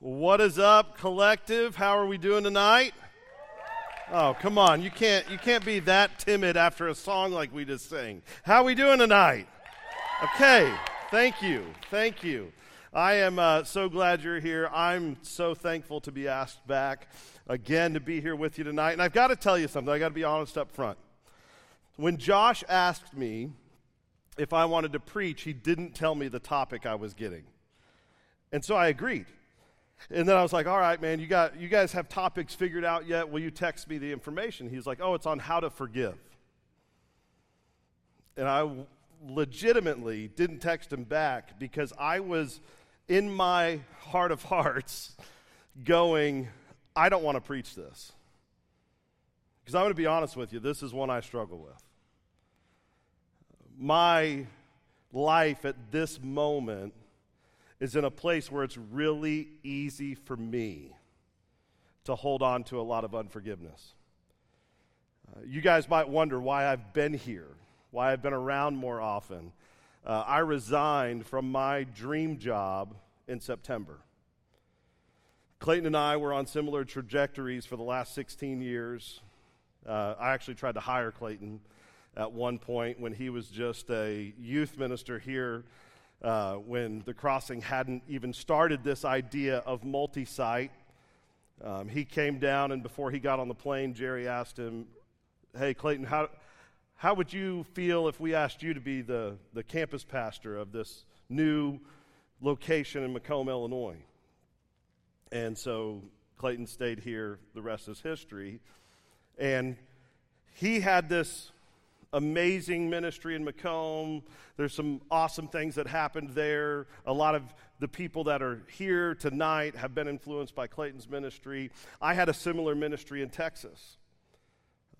What is up, collective? How are we doing tonight? Oh, come on. You can't you can't be that timid after a song like we just sang. How are we doing tonight? Okay. Thank you. Thank you. I am uh, so glad you're here. I'm so thankful to be asked back again to be here with you tonight. And I've got to tell you something. I got to be honest up front. When Josh asked me if I wanted to preach, he didn't tell me the topic I was getting. And so I agreed. And then I was like, all right, man, you, got, you guys have topics figured out yet? Will you text me the information? He's like, oh, it's on how to forgive. And I legitimately didn't text him back because I was in my heart of hearts going, I don't want to preach this. Because I'm going to be honest with you, this is one I struggle with. My life at this moment is in a place where it's really easy for me to hold on to a lot of unforgiveness. Uh, you guys might wonder why I've been here, why I've been around more often. Uh, I resigned from my dream job in September. Clayton and I were on similar trajectories for the last 16 years. Uh, I actually tried to hire Clayton at one point when he was just a youth minister here uh, when the crossing hadn't even started this idea of multi site. Um, he came down, and before he got on the plane, Jerry asked him, Hey, Clayton, how, how would you feel if we asked you to be the, the campus pastor of this new location in Macomb, Illinois? And so Clayton stayed here. The rest is history. And he had this amazing ministry in Macomb. There's some awesome things that happened there. A lot of the people that are here tonight have been influenced by Clayton's ministry. I had a similar ministry in Texas.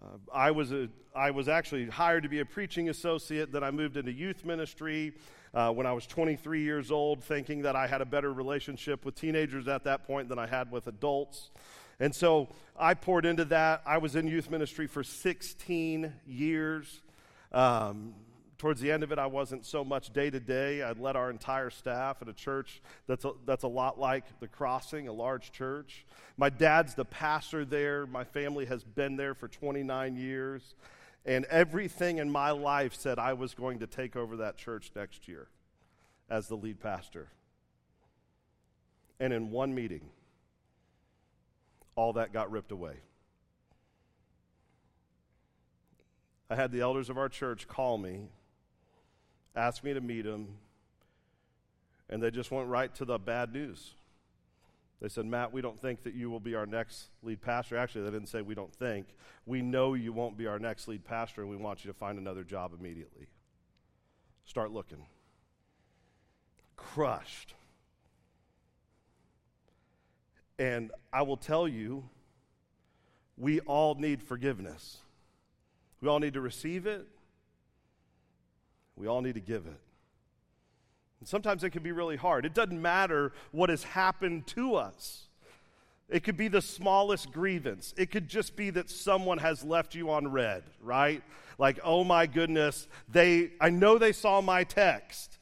Uh, I, was a, I was actually hired to be a preaching associate. Then I moved into youth ministry uh, when I was 23 years old, thinking that I had a better relationship with teenagers at that point than I had with adults. And so I poured into that. I was in youth ministry for 16 years. Um, towards the end of it, I wasn't so much day to day. I led our entire staff at a church that's a, that's a lot like the Crossing, a large church. My dad's the pastor there. My family has been there for 29 years. And everything in my life said I was going to take over that church next year as the lead pastor. And in one meeting, all that got ripped away. I had the elders of our church call me, ask me to meet them, and they just went right to the bad news. They said, Matt, we don't think that you will be our next lead pastor. Actually, they didn't say we don't think. We know you won't be our next lead pastor, and we want you to find another job immediately. Start looking. Crushed. And I will tell you, we all need forgiveness. We all need to receive it. We all need to give it. And sometimes it can be really hard. It doesn't matter what has happened to us. It could be the smallest grievance. It could just be that someone has left you on read, right? Like, oh my goodness, they I know they saw my text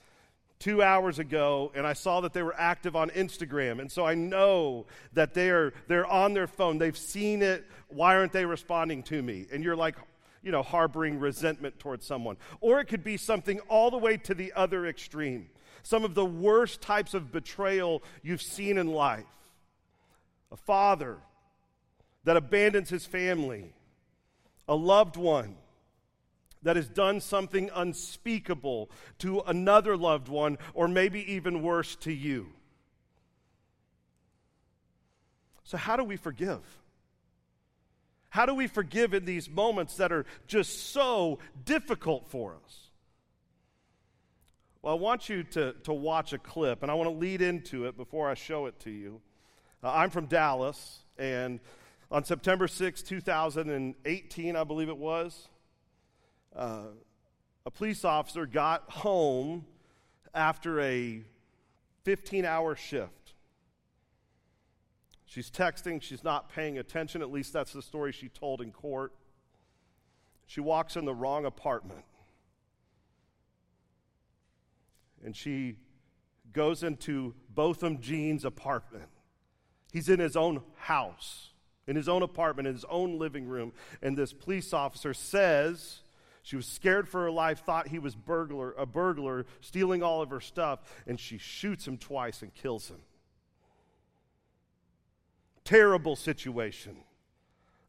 two hours ago and I saw that they were active on Instagram. And so I know that they're they're on their phone. They've seen it. Why aren't they responding to me? And you're like, you know, harboring resentment towards someone. Or it could be something all the way to the other extreme. Some of the worst types of betrayal you've seen in life. A father that abandons his family, a loved one that has done something unspeakable to another loved one, or maybe even worse to you. So, how do we forgive? How do we forgive in these moments that are just so difficult for us? Well, I want you to, to watch a clip, and I want to lead into it before I show it to you. Uh, I'm from Dallas, and on September 6, 2018, I believe it was, uh, a police officer got home after a 15 hour shift. She's texting, she's not paying attention. At least that's the story she told in court. She walks in the wrong apartment. And she goes into Botham Jean's apartment He's in his own house, in his own apartment, in his own living room, and this police officer says she was scared for her life, thought he was burglar, a burglar, stealing all of her stuff, and she shoots him twice and kills him. Terrible situation.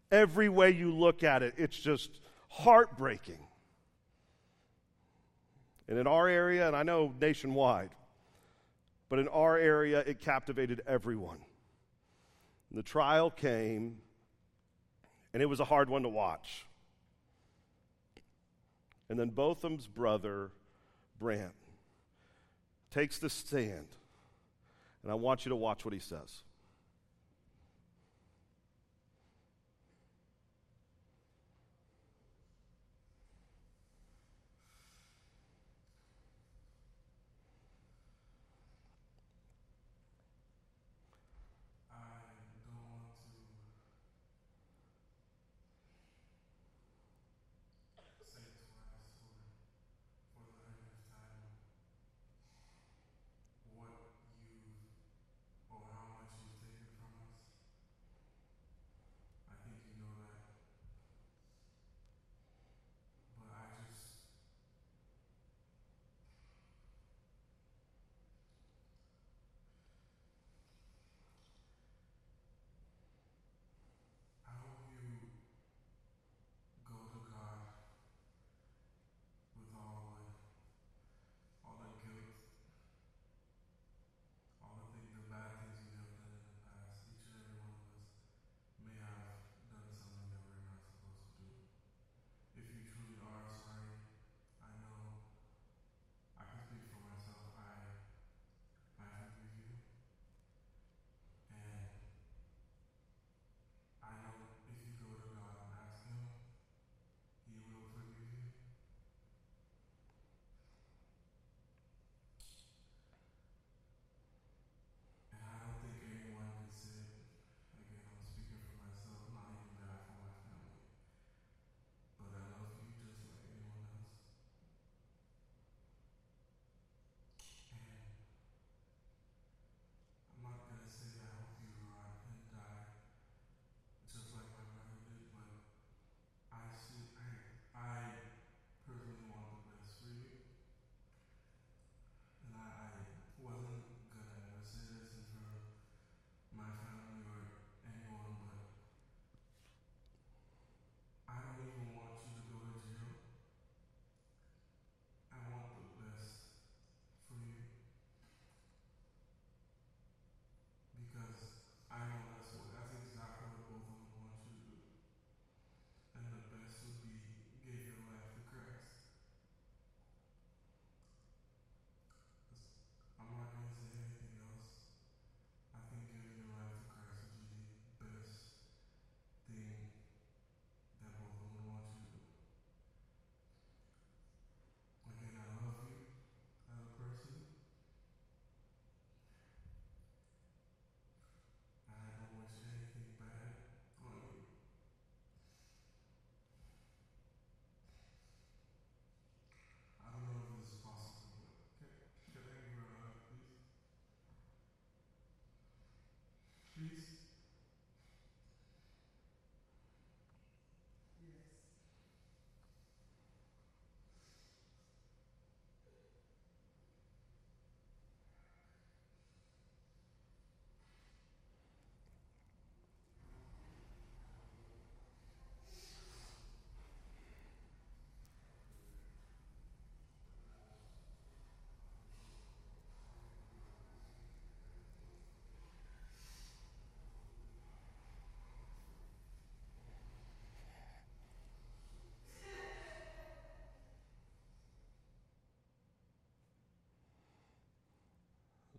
Every way you look at it, it's just heartbreaking. And in our area, and I know nationwide, but in our area, it captivated everyone. And the trial came, and it was a hard one to watch. And then Botham's brother, Brandt, takes the stand, and I want you to watch what he says.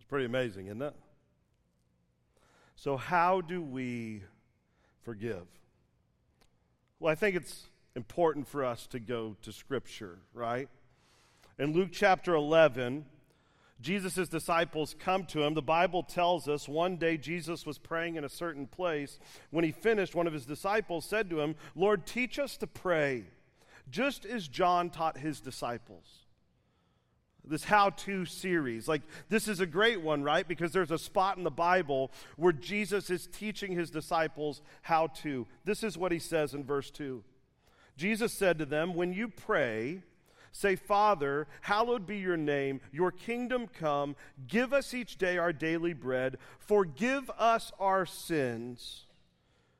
Pretty amazing, isn't it? So, how do we forgive? Well, I think it's important for us to go to Scripture, right? In Luke chapter 11, Jesus' disciples come to him. The Bible tells us one day Jesus was praying in a certain place. When he finished, one of his disciples said to him, Lord, teach us to pray, just as John taught his disciples. This how to series. Like, this is a great one, right? Because there's a spot in the Bible where Jesus is teaching his disciples how to. This is what he says in verse 2. Jesus said to them, When you pray, say, Father, hallowed be your name, your kingdom come, give us each day our daily bread, forgive us our sins,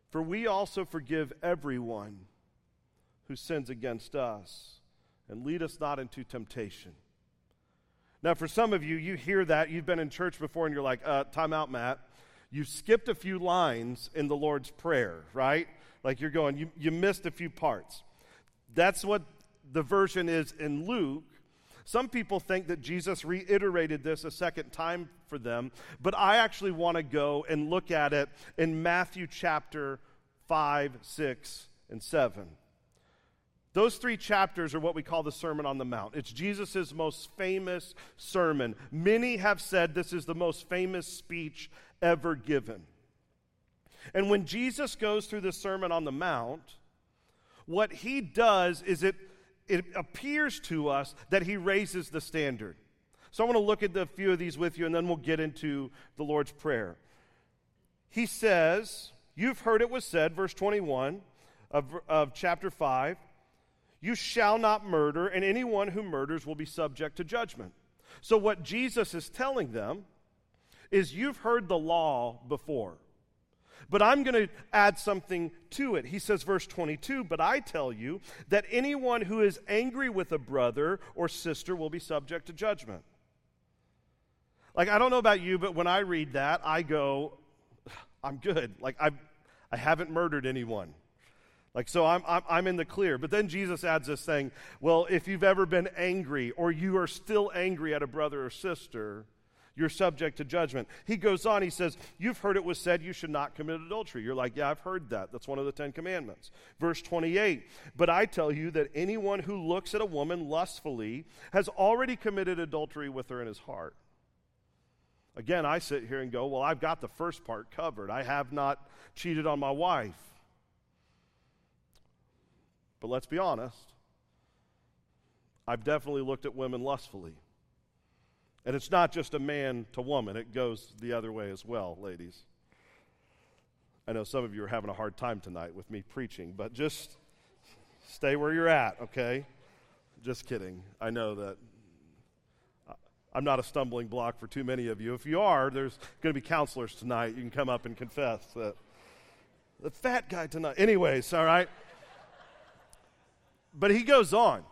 for we also forgive everyone who sins against us, and lead us not into temptation now, for some of you, you hear that, you've been in church before, and you're like, uh, time out, Matt. You skipped a few lines in the Lord's Prayer, right? Like you're going, you, you missed a few parts. That's what the version is in Luke. Some people think that Jesus reiterated this a second time for them, but I actually want to go and look at it in Matthew chapter 5, 6, and 7. Those three chapters are what we call the Sermon on the Mount. It's Jesus' most famous sermon. Many have said this is the most famous speech ever given. And when Jesus goes through the Sermon on the Mount, what he does is it, it appears to us that he raises the standard. So I want to look at a few of these with you, and then we'll get into the Lord's Prayer. He says, You've heard it was said, verse 21 of, of chapter 5 you shall not murder, and anyone who murders will be subject to judgment. So, what Jesus is telling them is you've heard the law before, but I'm going to add something to it. He says, verse 22, but I tell you that anyone who is angry with a brother or sister will be subject to judgment. Like, I don't know about you, but when I read that, I go, I'm good. Like, I've, I haven't murdered anyone. Like, so I'm, I'm, I'm, in the clear. But then Jesus adds this saying, well, if you've ever been angry or you are still angry at a brother or sister, you're subject to judgment. He goes on, he says, You've heard it was said you should not commit adultery. You're like, Yeah, I've heard that. That's one of the Ten Commandments. Verse 28 But I tell you that anyone who looks at a woman lustfully has already committed adultery with her in his heart. Again, I sit here and go, Well, I've got the first part covered. I have not cheated on my wife. But let's be honest, I've definitely looked at women lustfully. And it's not just a man to woman, it goes the other way as well, ladies. I know some of you are having a hard time tonight with me preaching, but just stay where you're at, okay? Just kidding. I know that I'm not a stumbling block for too many of you. If you are, there's going to be counselors tonight. You can come up and confess that the fat guy tonight. Anyways, all right? But he goes on.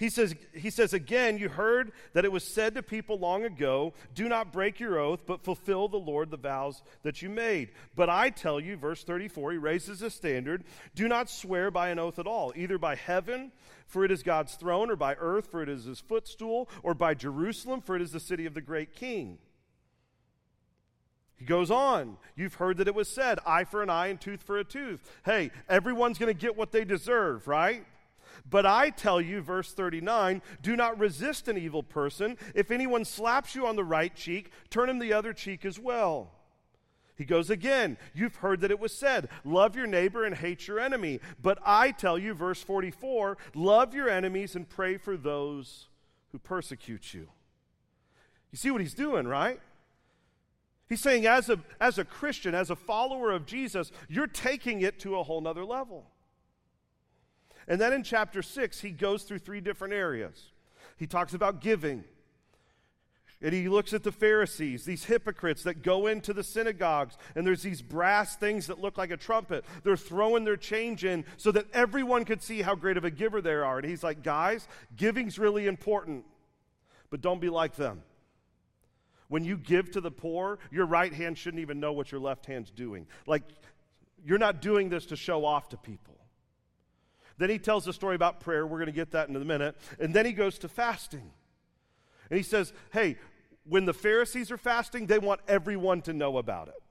He says, he says, again, you heard that it was said to people long ago, do not break your oath, but fulfill the Lord the vows that you made. But I tell you, verse 34, he raises a standard, do not swear by an oath at all, either by heaven, for it is God's throne, or by earth, for it is his footstool, or by Jerusalem, for it is the city of the great king. He goes on. You've heard that it was said, eye for an eye and tooth for a tooth. Hey, everyone's going to get what they deserve, right? But I tell you, verse 39, do not resist an evil person. If anyone slaps you on the right cheek, turn him the other cheek as well. He goes again, You've heard that it was said, Love your neighbor and hate your enemy. But I tell you, verse 44, love your enemies and pray for those who persecute you. You see what he's doing, right? He's saying, as a, as a Christian, as a follower of Jesus, you're taking it to a whole nother level. And then in chapter 6, he goes through three different areas. He talks about giving. And he looks at the Pharisees, these hypocrites that go into the synagogues, and there's these brass things that look like a trumpet. They're throwing their change in so that everyone could see how great of a giver they are. And he's like, guys, giving's really important, but don't be like them. When you give to the poor, your right hand shouldn't even know what your left hand's doing. Like, you're not doing this to show off to people. Then he tells a story about prayer. We're going to get that in a minute. And then he goes to fasting. And he says, hey, when the Pharisees are fasting, they want everyone to know about it.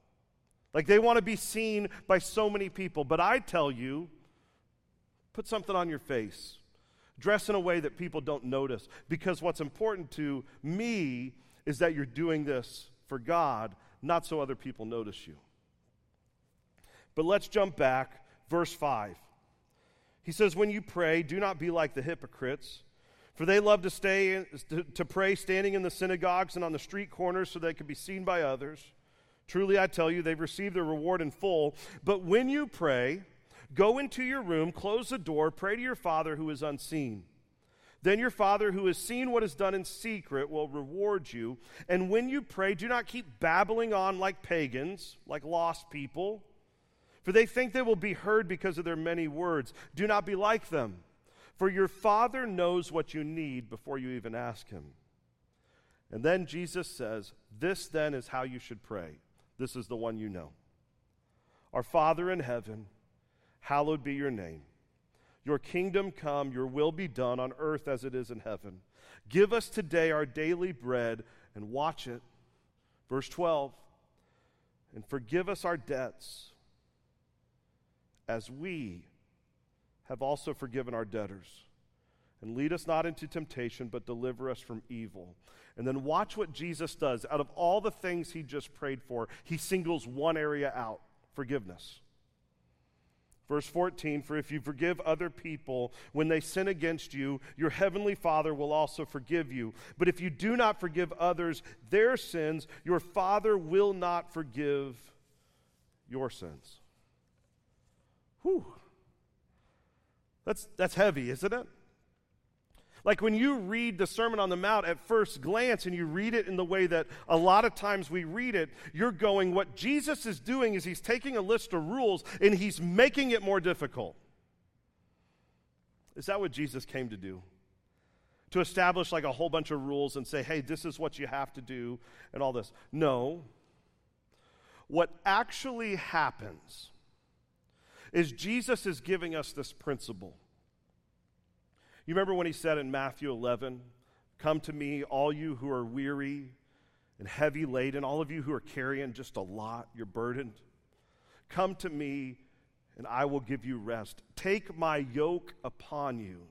Like they want to be seen by so many people. But I tell you, put something on your face. Dress in a way that people don't notice. Because what's important to me is that you're doing this for God, not so other people notice you. But let's jump back, verse 5. He says, When you pray, do not be like the hypocrites For they love to stay to, to pray standing in the synagogues and on the street corners so they can be seen by others. Truly I tell you, they've received their reward in full. But when you pray, go into your room, close the door, pray to your Father who is unseen. Then your Father who has seen what is done in secret will reward you. And when you pray, do not keep babbling on like pagans, like lost people, for they think they will be heard because of their many words. Do not be like them, for your Father knows what you need before you even ask Him. And then Jesus says, This then is how you should pray. This is the one you know. Our Father in heaven, hallowed be your name. Your kingdom come, your will be done on earth as it is in heaven. Give us today our daily bread and watch it. Verse 12. And forgive us our debts as we have also forgiven our debtors. And lead us not into temptation, but deliver us from evil. And then watch what Jesus does. Out of all the things he just prayed for, he singles one area out forgiveness. Verse 14 For if you forgive other people when they sin against you, your heavenly Father will also forgive you. But if you do not forgive others their sins, your Father will not forgive your sins. Whew. That's, that's heavy, isn't it? Like when you read the Sermon on the Mount at first glance and you read it in the way that a lot of times we read it, you're going, what Jesus is doing is he's taking a list of rules and he's making it more difficult. Is that what Jesus came to do? To establish like a whole bunch of rules and say, hey, this is what you have to do and all this. No. What actually happens is Jesus is giving us this principle. You remember when he said in Matthew 11, Come to me, all you who are weary and heavy laden, all of you who are carrying just a lot, you're burdened. Come to me, and I will give you rest. Take my yoke upon you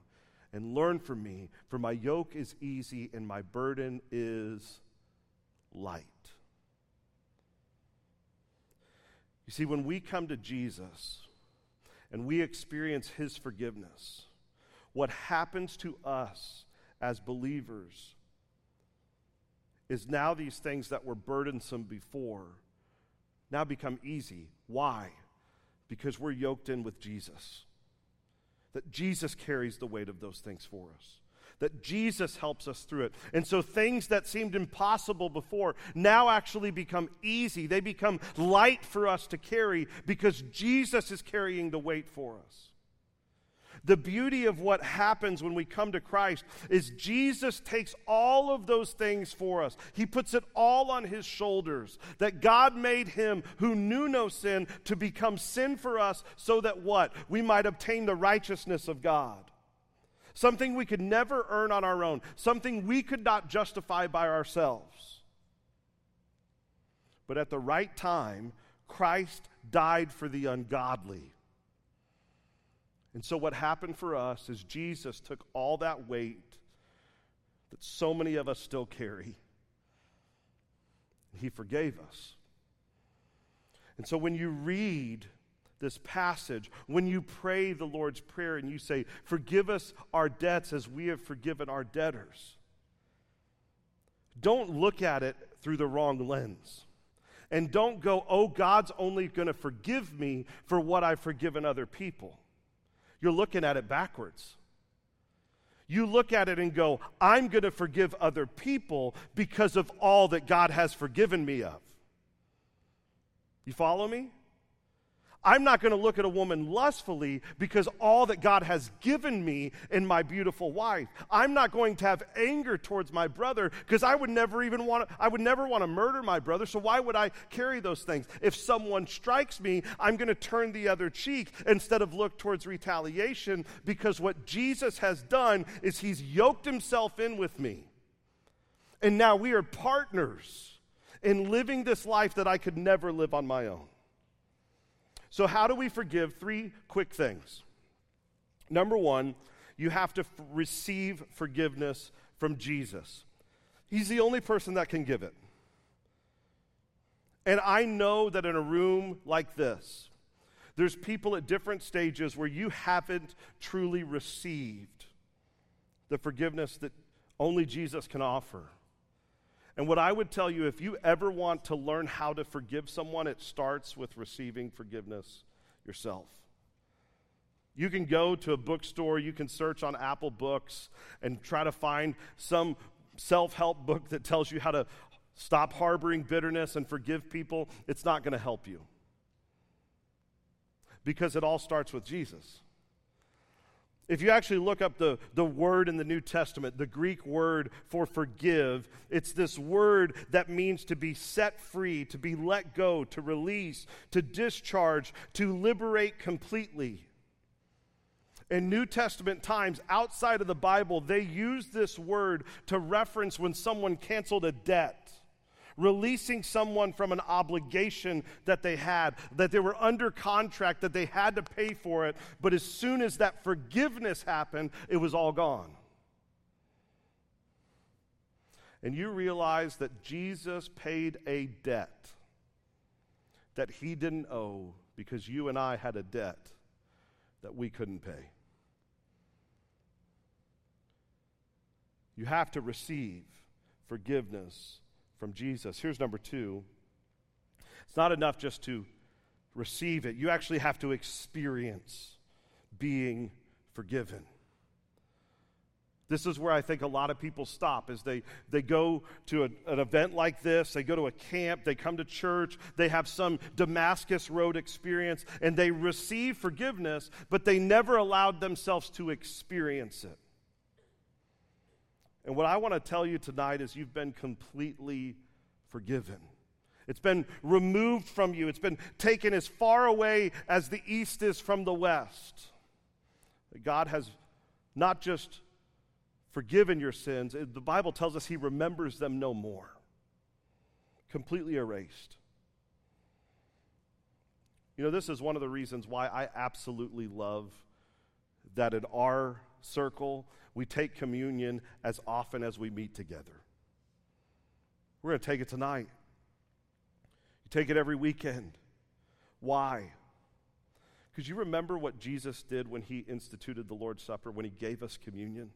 and learn from me, for my yoke is easy and my burden is light. You see, when we come to Jesus and we experience his forgiveness, what happens to us as believers is now these things that were burdensome before now become easy. Why? Because we're yoked in with Jesus. That Jesus carries the weight of those things for us. That Jesus helps us through it. And so things that seemed impossible before now actually become easy. They become light for us to carry because Jesus is carrying the weight for us. The beauty of what happens when we come to Christ is Jesus takes all of those things for us. He puts it all on his shoulders. That God made him who knew no sin to become sin for us so that what? We might obtain the righteousness of God. Something we could never earn on our own, something we could not justify by ourselves. But at the right time, Christ died for the ungodly and so, what happened for us is Jesus took all that weight that so many of us still carry, He forgave us. And so, when you read this passage, when you pray the Lord's Prayer and you say, Forgive us our debts as we have forgiven our debtors, don't look at it through the wrong lens. And don't go, Oh, God's only going to forgive me for what I've forgiven other people you're looking at it backwards. You look at it and go, I'm going to forgive other people because of all that God has forgiven me of. You follow me? I'm not going to look at a woman lustfully because all that God has given me in my beautiful wife. I'm not going to have anger towards my brother because I would never even want to, I would never want to murder my brother. So why would I carry those things? If someone strikes me, I'm going to turn the other cheek instead of look towards retaliation because what Jesus has done is he's yoked himself in with me. And now we are partners in living this life that I could never live on my own. So, how do we forgive? Three quick things. Number one, you have to f- receive forgiveness from Jesus. He's the only person that can give it. And I know that in a room like this, there's people at different stages where you haven't truly received the forgiveness that only Jesus can offer. And what I would tell you, if you ever want to learn how to forgive someone, it starts with receiving forgiveness yourself. You can go to a bookstore, you can search on Apple Books and try to find some self help book that tells you how to stop harboring bitterness and forgive people. It's not going to help you because it all starts with Jesus. If you actually look up the, the word in the New Testament, the Greek word for forgive, it's this word that means to be set free, to be let go, to release, to discharge, to liberate completely. In New Testament times, outside of the Bible, they use this word to reference when someone canceled a debt releasing someone from an obligation that they had, that they were under contract, that they had to pay for it, but as soon as that forgiveness happened, it was all gone. And you realize that Jesus paid a debt that he didn't owe because you and I had a debt that we couldn't pay. You have to receive forgiveness from Jesus. Here's number two it's not enough just to receive it, you actually have to experience being forgiven. This is where I think a lot of people stop is they, they go to a, an event like this, they go to a camp, they come to church, they have some Damascus Road experience, and they receive forgiveness, but they never allowed themselves to experience it. And what I want to tell you tonight is you've been completely forgiven. It's been removed from you, it's been taken as far away as the east is from the west. God has not just forgiven your sins, the Bible tells us He remembers them no more. Completely erased. You know, this is one of the reasons why I absolutely love that in our circle, we take communion as often as we meet together. We're going to take it tonight. You take it every weekend. Why? Because you remember what Jesus did when he instituted the Lord's Supper, when he gave us communion?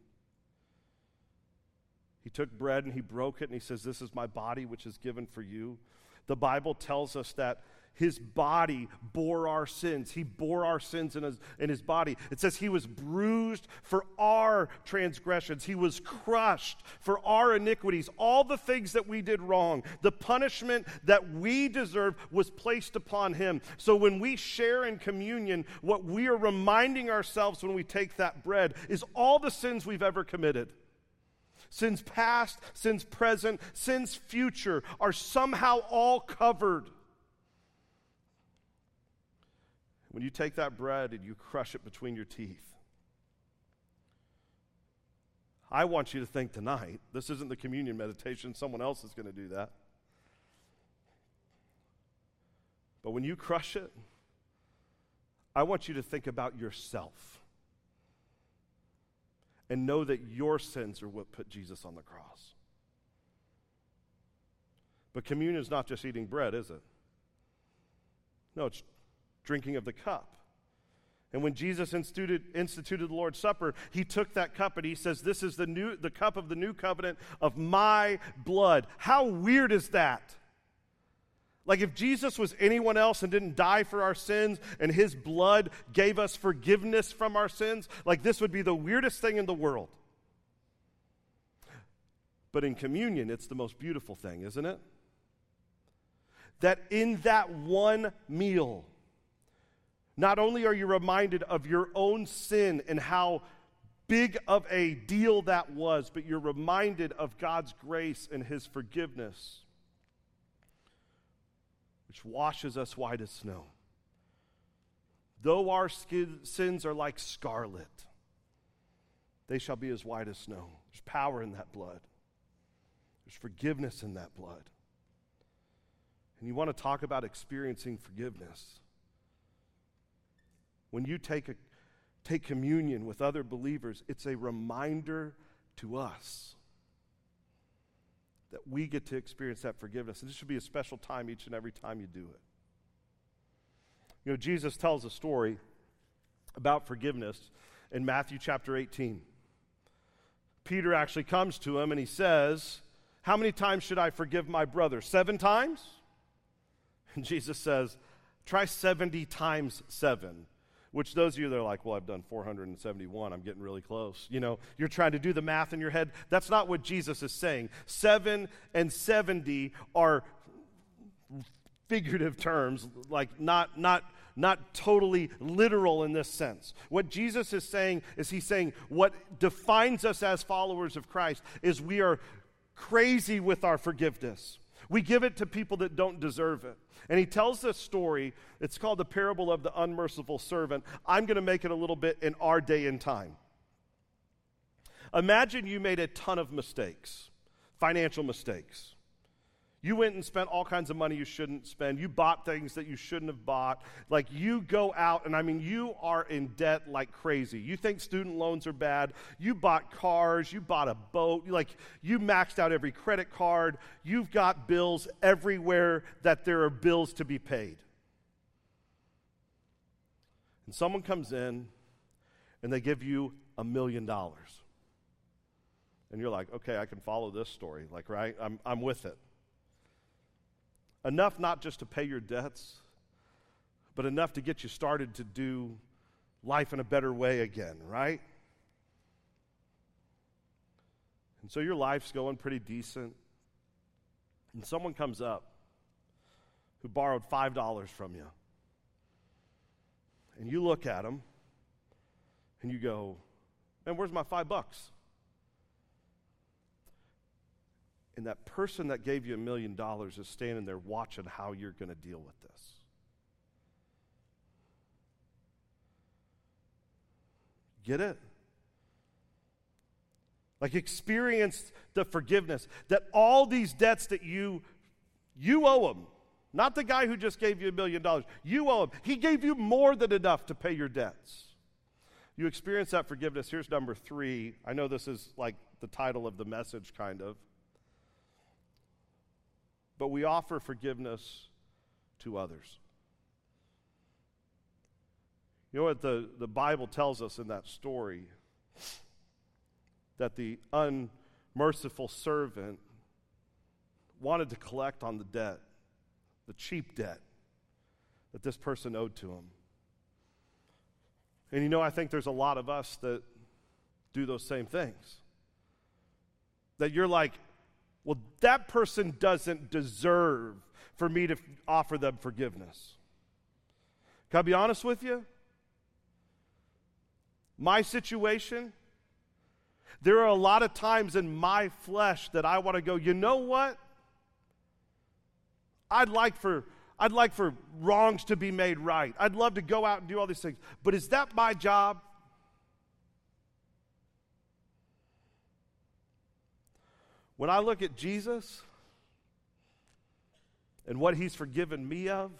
He took bread and he broke it and he says, This is my body, which is given for you. The Bible tells us that his body bore our sins. He bore our sins in his, in his body. It says he was bruised for our transgressions, he was crushed for our iniquities. All the things that we did wrong, the punishment that we deserve was placed upon him. So when we share in communion, what we are reminding ourselves when we take that bread is all the sins we've ever committed sins past, sins present, sins future are somehow all covered When you take that bread and you crush it between your teeth, I want you to think tonight, this isn't the communion meditation, someone else is going to do that. But when you crush it, I want you to think about yourself and know that your sins are what put Jesus on the cross. But communion is not just eating bread, is it? No, it's drinking of the cup. And when Jesus instituted, instituted the Lord's Supper, he took that cup and he says, This is the, new, the cup of the new covenant of my blood. How weird is that? Like if Jesus was anyone else and didn't die for our sins and his blood gave us forgiveness from our sins, like this would be the weirdest thing in the world. But in communion, it's the most beautiful thing, isn't it? That in that one meal, not only are you reminded of your own sin and how big of a deal that was, but you're reminded of God's grace and His forgiveness, which washes us white as snow. Though our sins are like scarlet, they shall be as white as snow. There's power in that blood, there's forgiveness in that blood. And you want to talk about experiencing forgiveness. When you take, a, take communion with other believers, it's a reminder to us that we get to experience that forgiveness. And this should be a special time each and every time you do it. You know, Jesus tells a story about forgiveness in Matthew chapter 18. Peter actually comes to him and he says, How many times should I forgive my brother? Seven times? And Jesus says, Try 70 times seven. Which those of you that are like, well, I've done 471, I'm getting really close. You know, you're trying to do the math in your head. That's not what Jesus is saying. Seven and 70 are figurative terms, like not, not, not totally literal in this sense. What Jesus is saying is he's saying what defines us as followers of Christ is we are crazy with our forgiveness. We give it to people that don't deserve it. And he tells this story. It's called the parable of the unmerciful servant. I'm going to make it a little bit in our day and time. Imagine you made a ton of mistakes, financial mistakes. You went and spent all kinds of money you shouldn't spend. You bought things that you shouldn't have bought. Like you go out, and I mean, you are in debt like crazy. You think student loans are bad. You bought cars. You bought a boat. Like you maxed out every credit card. You've got bills everywhere that there are bills to be paid. And someone comes in and they give you a million dollars. And you're like, okay, I can follow this story. Like, right? I'm, I'm with it. Enough not just to pay your debts, but enough to get you started to do life in a better way again, right? And so your life's going pretty decent. And someone comes up who borrowed $5 from you. And you look at them and you go, Man, where's my five bucks? And that person that gave you a million dollars is standing there watching how you're going to deal with this. Get it? Like experience the forgiveness that all these debts that you you owe him, not the guy who just gave you a million dollars. You owe him. He gave you more than enough to pay your debts. You experience that forgiveness. Here's number three. I know this is like the title of the message, kind of but we offer forgiveness to others. You know what the, the Bible tells us in that story? That the unmerciful servant wanted to collect on the debt, the cheap debt that this person owed to him. And you know, I think there's a lot of us that do those same things. That you're like, well, that person doesn't deserve for me to offer them forgiveness. Can I be honest with you? My situation, there are a lot of times in my flesh that I want to go, you know what? I'd like for I'd like for wrongs to be made right. I'd love to go out and do all these things. But is that my job? When I look at Jesus and what he's forgiven me of,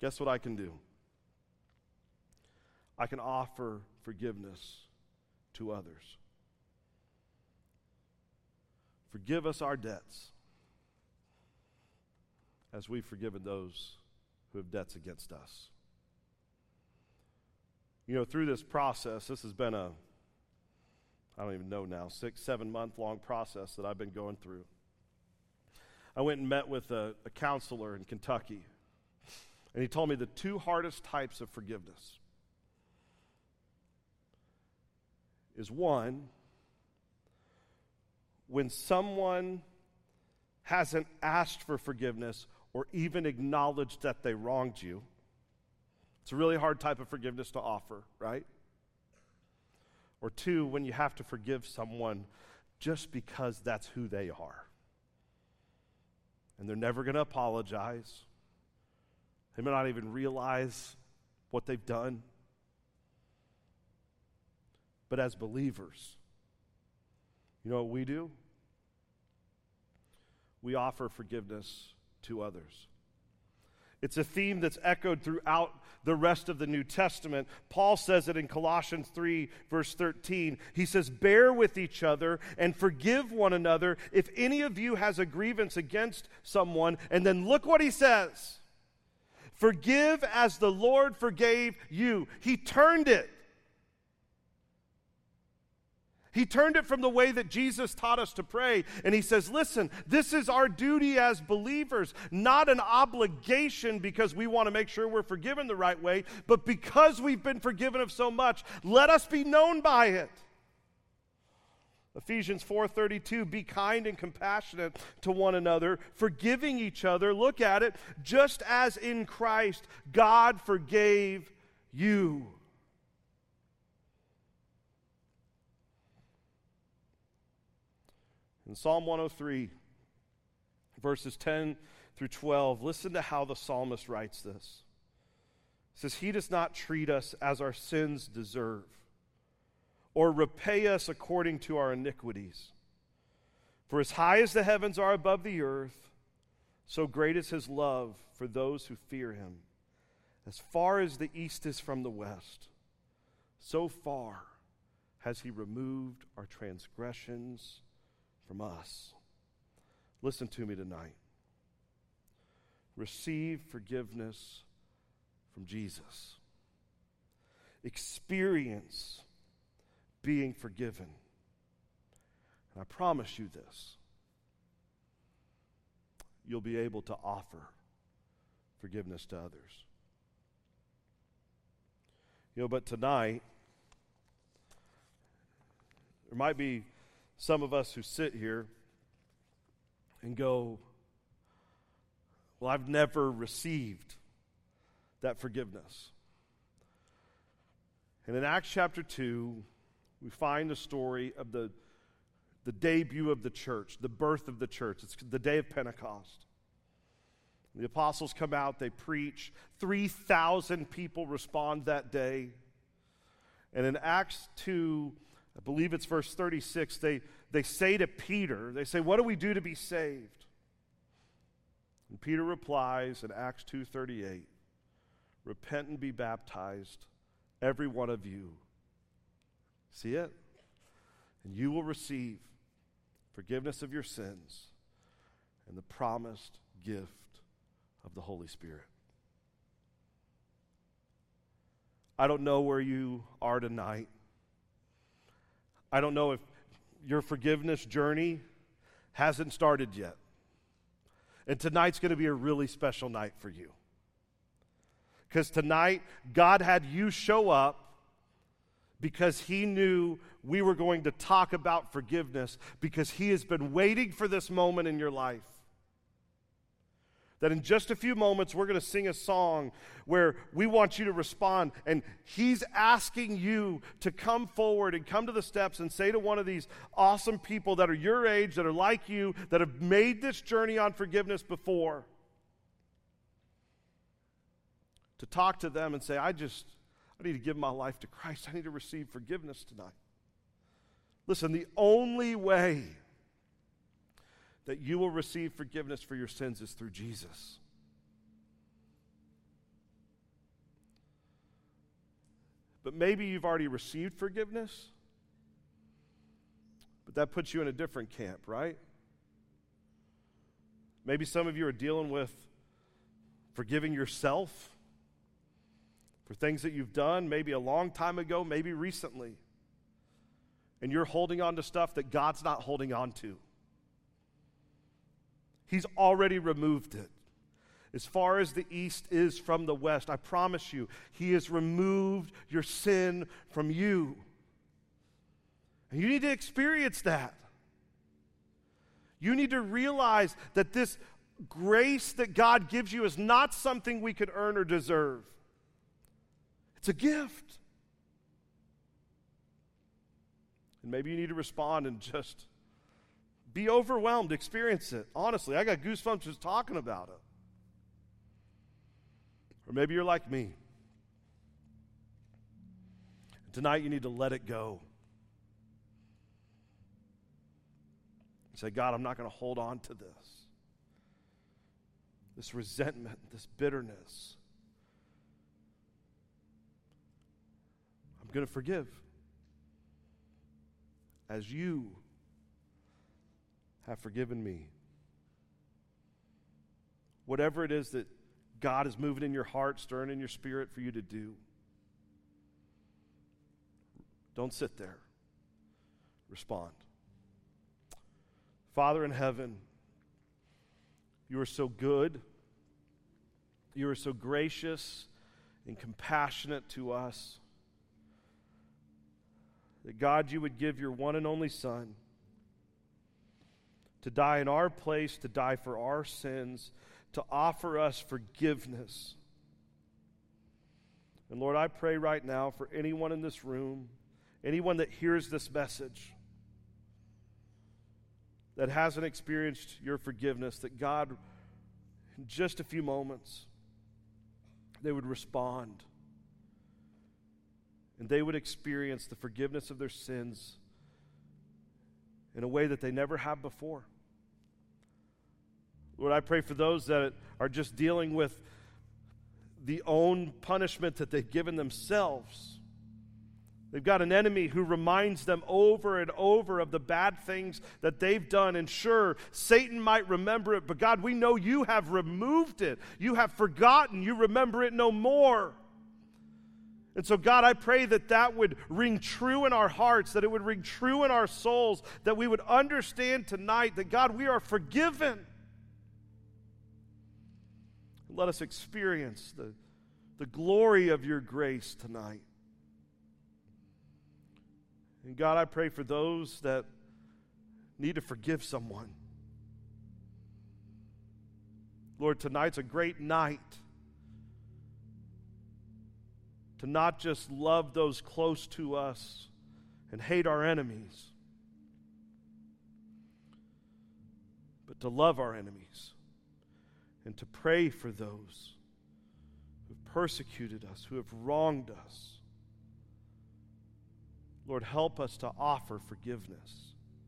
guess what I can do? I can offer forgiveness to others. Forgive us our debts as we've forgiven those who have debts against us. You know, through this process, this has been a I don't even know now, six, seven month long process that I've been going through. I went and met with a, a counselor in Kentucky, and he told me the two hardest types of forgiveness is one, when someone hasn't asked for forgiveness or even acknowledged that they wronged you. It's a really hard type of forgiveness to offer, right? Or two, when you have to forgive someone just because that's who they are. And they're never going to apologize. They may not even realize what they've done. But as believers, you know what we do? We offer forgiveness to others. It's a theme that's echoed throughout the rest of the New Testament. Paul says it in Colossians 3, verse 13. He says, Bear with each other and forgive one another if any of you has a grievance against someone. And then look what he says Forgive as the Lord forgave you. He turned it. He turned it from the way that Jesus taught us to pray, and he says, Listen, this is our duty as believers, not an obligation because we want to make sure we're forgiven the right way, but because we've been forgiven of so much, let us be known by it. Ephesians 4:32 be kind and compassionate to one another forgiving each other. Look at it. Just as in Christ God forgave you In Psalm 103, verses 10 through 12, listen to how the psalmist writes this. It says, He does not treat us as our sins deserve, or repay us according to our iniquities. For as high as the heavens are above the earth, so great is his love for those who fear him. As far as the east is from the west, so far has he removed our transgressions from us. Listen to me tonight. Receive forgiveness from Jesus. Experience being forgiven. And I promise you this you'll be able to offer forgiveness to others. You know, but tonight, there might be some of us who sit here and go, Well, I've never received that forgiveness. And in Acts chapter 2, we find the story of the, the debut of the church, the birth of the church. It's the day of Pentecost. The apostles come out, they preach. 3,000 people respond that day. And in Acts 2, I believe it's verse 36, they, they say to Peter, they say, What do we do to be saved? And Peter replies in Acts 2:38, Repent and be baptized, every one of you. See it? And you will receive forgiveness of your sins and the promised gift of the Holy Spirit. I don't know where you are tonight. I don't know if your forgiveness journey hasn't started yet. And tonight's going to be a really special night for you. Because tonight, God had you show up because He knew we were going to talk about forgiveness, because He has been waiting for this moment in your life that in just a few moments we're going to sing a song where we want you to respond and he's asking you to come forward and come to the steps and say to one of these awesome people that are your age that are like you that have made this journey on forgiveness before to talk to them and say i just i need to give my life to christ. I need to receive forgiveness tonight. Listen the only way that you will receive forgiveness for your sins is through Jesus. But maybe you've already received forgiveness, but that puts you in a different camp, right? Maybe some of you are dealing with forgiving yourself for things that you've done, maybe a long time ago, maybe recently. And you're holding on to stuff that God's not holding on to. He's already removed it. As far as the east is from the west, I promise you, He has removed your sin from you. And you need to experience that. You need to realize that this grace that God gives you is not something we could earn or deserve, it's a gift. And maybe you need to respond and just be overwhelmed, experience it. Honestly, I got goosebumps just talking about it. Or maybe you're like me. Tonight you need to let it go. Say, God, I'm not going to hold on to this. This resentment, this bitterness. I'm going to forgive as you have forgiven me. Whatever it is that God is moving in your heart, stirring in your spirit for you to do, don't sit there. respond. Father in heaven, you are so good. You are so gracious and compassionate to us. That God, you would give your one and only Son to die in our place, to die for our sins, to offer us forgiveness. And Lord, I pray right now for anyone in this room, anyone that hears this message, that hasn't experienced your forgiveness, that God, in just a few moments, they would respond and they would experience the forgiveness of their sins in a way that they never have before. Lord, I pray for those that are just dealing with the own punishment that they've given themselves They've got an enemy who reminds them over and over of the bad things that they've done. And sure, Satan might remember it, but God, we know you have removed it. You have forgotten. You remember it no more. And so, God, I pray that that would ring true in our hearts, that it would ring true in our souls, that we would understand tonight that, God, we are forgiven. Let us experience the, the glory of your grace tonight. And God, I pray for those that need to forgive someone. Lord, tonight's a great night to not just love those close to us and hate our enemies, but to love our enemies and to pray for those who have persecuted us, who have wronged us. Lord, help us to offer forgiveness.